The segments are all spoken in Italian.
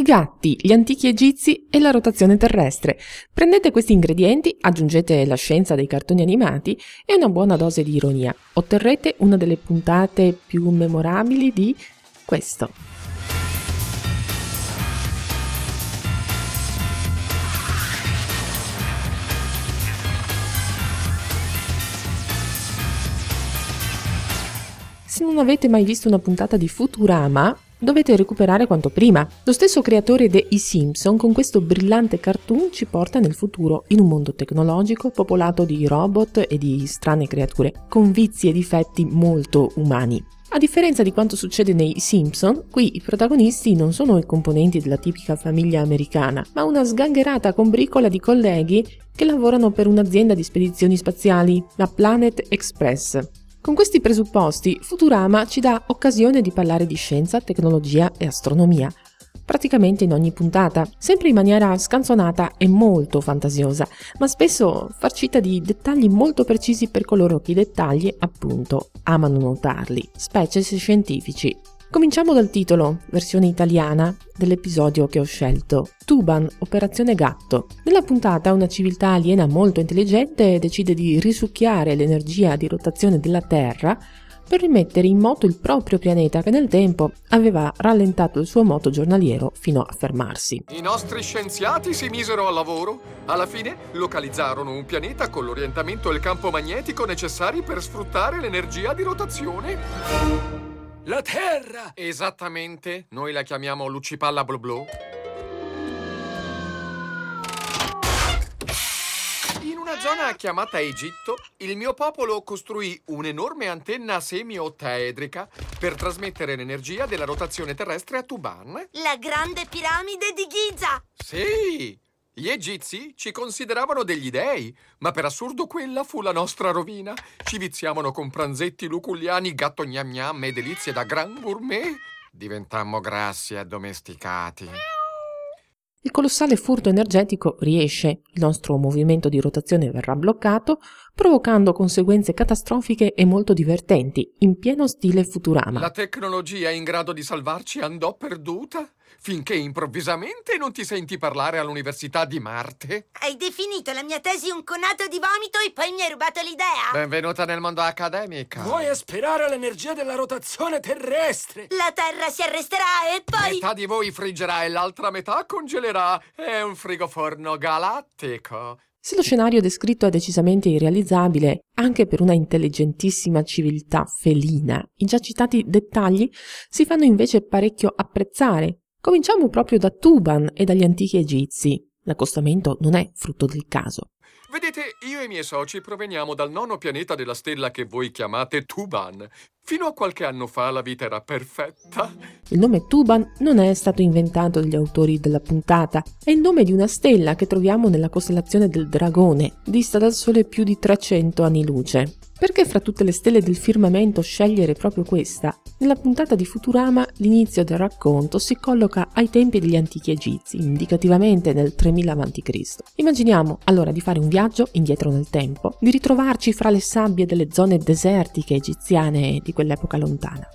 i gatti, gli antichi egizi e la rotazione terrestre. Prendete questi ingredienti, aggiungete la scienza dei cartoni animati e una buona dose di ironia. Otterrete una delle puntate più memorabili di questo. Se non avete mai visto una puntata di Futurama, dovete recuperare quanto prima. Lo stesso creatore dei Simpson con questo brillante cartoon ci porta nel futuro in un mondo tecnologico popolato di robot e di strane creature, con vizi e difetti molto umani. A differenza di quanto succede nei Simpson, qui i protagonisti non sono i componenti della tipica famiglia americana, ma una sgangherata combricola di colleghi che lavorano per un'azienda di spedizioni spaziali, la Planet Express. Con questi presupposti, Futurama ci dà occasione di parlare di scienza, tecnologia e astronomia, praticamente in ogni puntata, sempre in maniera scanzonata e molto fantasiosa, ma spesso farcita di dettagli molto precisi per coloro che i dettagli, appunto, amano notarli, specie se scientifici. Cominciamo dal titolo, versione italiana, dell'episodio che ho scelto, Tuban, Operazione Gatto. Nella puntata una civiltà aliena molto intelligente decide di risucchiare l'energia di rotazione della Terra per rimettere in moto il proprio pianeta che nel tempo aveva rallentato il suo moto giornaliero fino a fermarsi. I nostri scienziati si misero al lavoro. Alla fine localizzarono un pianeta con l'orientamento e il campo magnetico necessari per sfruttare l'energia di rotazione. La Terra! Esattamente. Noi la chiamiamo Lucipalla Blu Blu. In una zona chiamata Egitto, il mio popolo costruì un'enorme antenna semi-ottaedrica per trasmettere l'energia della rotazione terrestre a Tuban. La grande piramide di Giza! Sì! Gli egizi ci consideravano degli dei, ma per assurdo quella fu la nostra rovina. Ci viziavano con pranzetti luculliani, gatto gnam gnam e delizie da gran gourmet. Diventammo grassi e addomesticati. Il colossale furto energetico riesce, il nostro movimento di rotazione verrà bloccato, provocando conseguenze catastrofiche e molto divertenti, in pieno stile Futurama. La tecnologia in grado di salvarci andò perduta? Finché improvvisamente non ti senti parlare all'Università di Marte. Hai definito la mia tesi un conato di vomito e poi mi hai rubato l'idea. Benvenuta nel mondo accademico. Vuoi aspirare all'energia della rotazione terrestre? La Terra si arresterà e poi... Metà di voi friggerà e l'altra metà congelerà. È un frigoforno galattico. Se lo scenario descritto è decisamente irrealizzabile, anche per una intelligentissima civiltà felina, i già citati dettagli si fanno invece parecchio apprezzare Cominciamo proprio da Tuban e dagli antichi egizi. L'accostamento non è frutto del caso. Vedete, io e i miei soci proveniamo dal nono pianeta della stella che voi chiamate Tuban. Fino a qualche anno fa la vita era perfetta. Il nome Tuban non è stato inventato dagli autori della puntata, è il nome di una stella che troviamo nella costellazione del Dragone, dista dal Sole più di 300 anni luce. Perché fra tutte le stelle del firmamento scegliere proprio questa? Nella puntata di Futurama l'inizio del racconto si colloca ai tempi degli antichi egizi, indicativamente nel 3000 a.C. Immaginiamo allora di fare un viaggio indietro nel tempo, di ritrovarci fra le sabbie delle zone desertiche egiziane di quell'epoca lontana.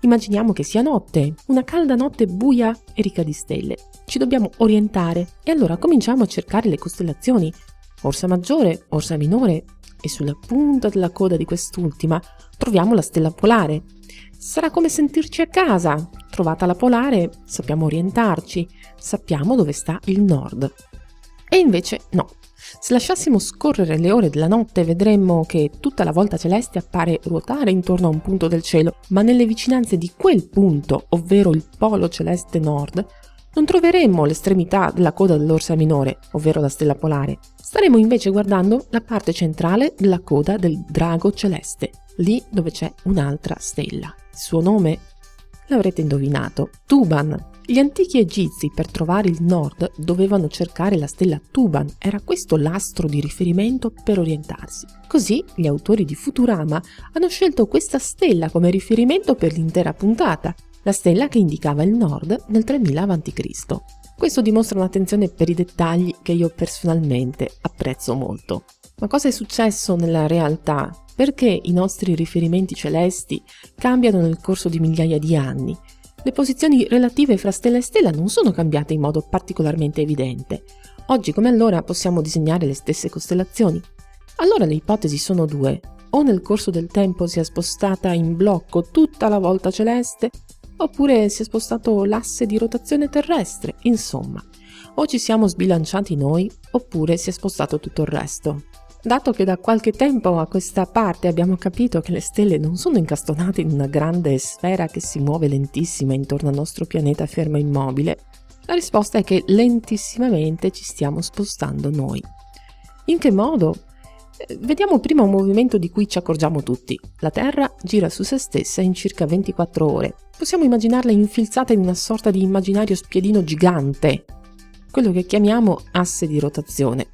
Immaginiamo che sia notte, una calda notte buia e ricca di stelle. Ci dobbiamo orientare e allora cominciamo a cercare le costellazioni. Orsa maggiore, Orsa minore, e sulla punta della coda di quest'ultima troviamo la stella polare. Sarà come sentirci a casa. Trovata la polare, sappiamo orientarci, sappiamo dove sta il nord. E invece no. Se lasciassimo scorrere le ore della notte vedremmo che tutta la volta celeste appare ruotare intorno a un punto del cielo, ma nelle vicinanze di quel punto, ovvero il polo celeste nord, non troveremmo l'estremità della coda dell'orsa minore, ovvero la stella polare. Staremo invece guardando la parte centrale della coda del drago celeste, lì dove c'è un'altra stella. Il suo nome? L'avrete indovinato, Tuban. Gli antichi egizi per trovare il nord dovevano cercare la stella Tuban, era questo l'astro di riferimento per orientarsi. Così gli autori di Futurama hanno scelto questa stella come riferimento per l'intera puntata la stella che indicava il nord nel 3000 a.C. Questo dimostra un'attenzione per i dettagli che io personalmente apprezzo molto. Ma cosa è successo nella realtà? Perché i nostri riferimenti celesti cambiano nel corso di migliaia di anni? Le posizioni relative fra stella e stella non sono cambiate in modo particolarmente evidente. Oggi come allora possiamo disegnare le stesse costellazioni. Allora le ipotesi sono due. O nel corso del tempo si è spostata in blocco tutta la volta celeste, oppure si è spostato l'asse di rotazione terrestre. Insomma, o ci siamo sbilanciati noi, oppure si è spostato tutto il resto. Dato che da qualche tempo a questa parte abbiamo capito che le stelle non sono incastonate in una grande sfera che si muove lentissima intorno al nostro pianeta fermo immobile, la risposta è che lentissimamente ci stiamo spostando noi. In che modo? Eh, vediamo prima un movimento di cui ci accorgiamo tutti. La Terra gira su se stessa in circa 24 ore. Possiamo immaginarla infilzata in una sorta di immaginario spiedino gigante, quello che chiamiamo asse di rotazione.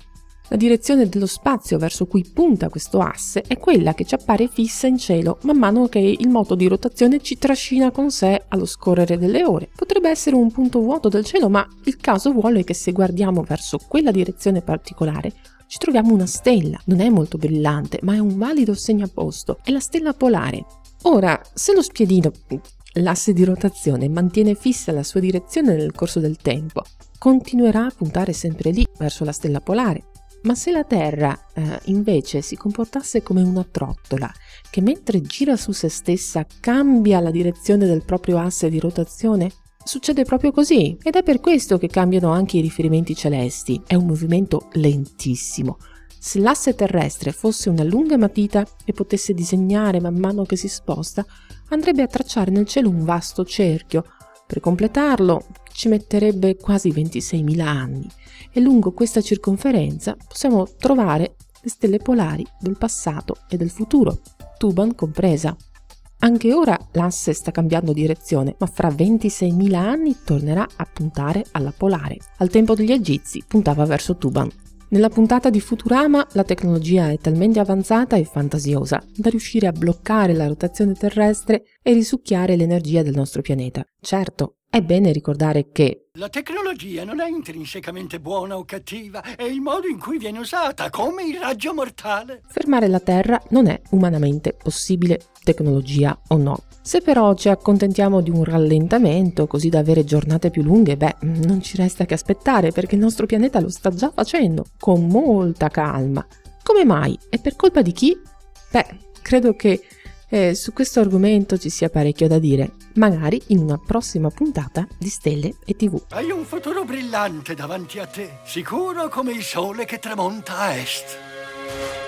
La direzione dello spazio verso cui punta questo asse è quella che ci appare fissa in cielo man mano che il moto di rotazione ci trascina con sé allo scorrere delle ore. Potrebbe essere un punto vuoto del cielo, ma il caso vuole che se guardiamo verso quella direzione particolare ci troviamo una stella. Non è molto brillante, ma è un valido segnaposto. È la stella polare. Ora, se lo spiedino, l'asse di rotazione, mantiene fissa la sua direzione nel corso del tempo, continuerà a puntare sempre lì, verso la stella polare. Ma se la Terra eh, invece si comportasse come una trottola, che mentre gira su se stessa cambia la direzione del proprio asse di rotazione, succede proprio così ed è per questo che cambiano anche i riferimenti celesti. È un movimento lentissimo. Se l'asse terrestre fosse una lunga matita e potesse disegnare man mano che si sposta, andrebbe a tracciare nel cielo un vasto cerchio. Per completarlo ci metterebbe quasi 26.000 anni e lungo questa circonferenza possiamo trovare le stelle polari del passato e del futuro, Tuban compresa. Anche ora l'asse sta cambiando direzione, ma fra 26.000 anni tornerà a puntare alla polare. Al tempo degli Egizi puntava verso Tuban. Nella puntata di Futurama la tecnologia è talmente avanzata e fantasiosa da riuscire a bloccare la rotazione terrestre e risucchiare l'energia del nostro pianeta. Certo, è bene ricordare che la tecnologia non è intrinsecamente buona o cattiva, è il modo in cui viene usata, come il raggio mortale. Fermare la Terra non è umanamente possibile, tecnologia o no. Se però ci accontentiamo di un rallentamento così da avere giornate più lunghe, beh, non ci resta che aspettare perché il nostro pianeta lo sta già facendo, con molta calma. Come mai? E per colpa di chi? Beh, credo che e su questo argomento ci sia parecchio da dire, magari in una prossima puntata di Stelle e TV. Hai un futuro brillante davanti a te, sicuro come il sole che tramonta a est.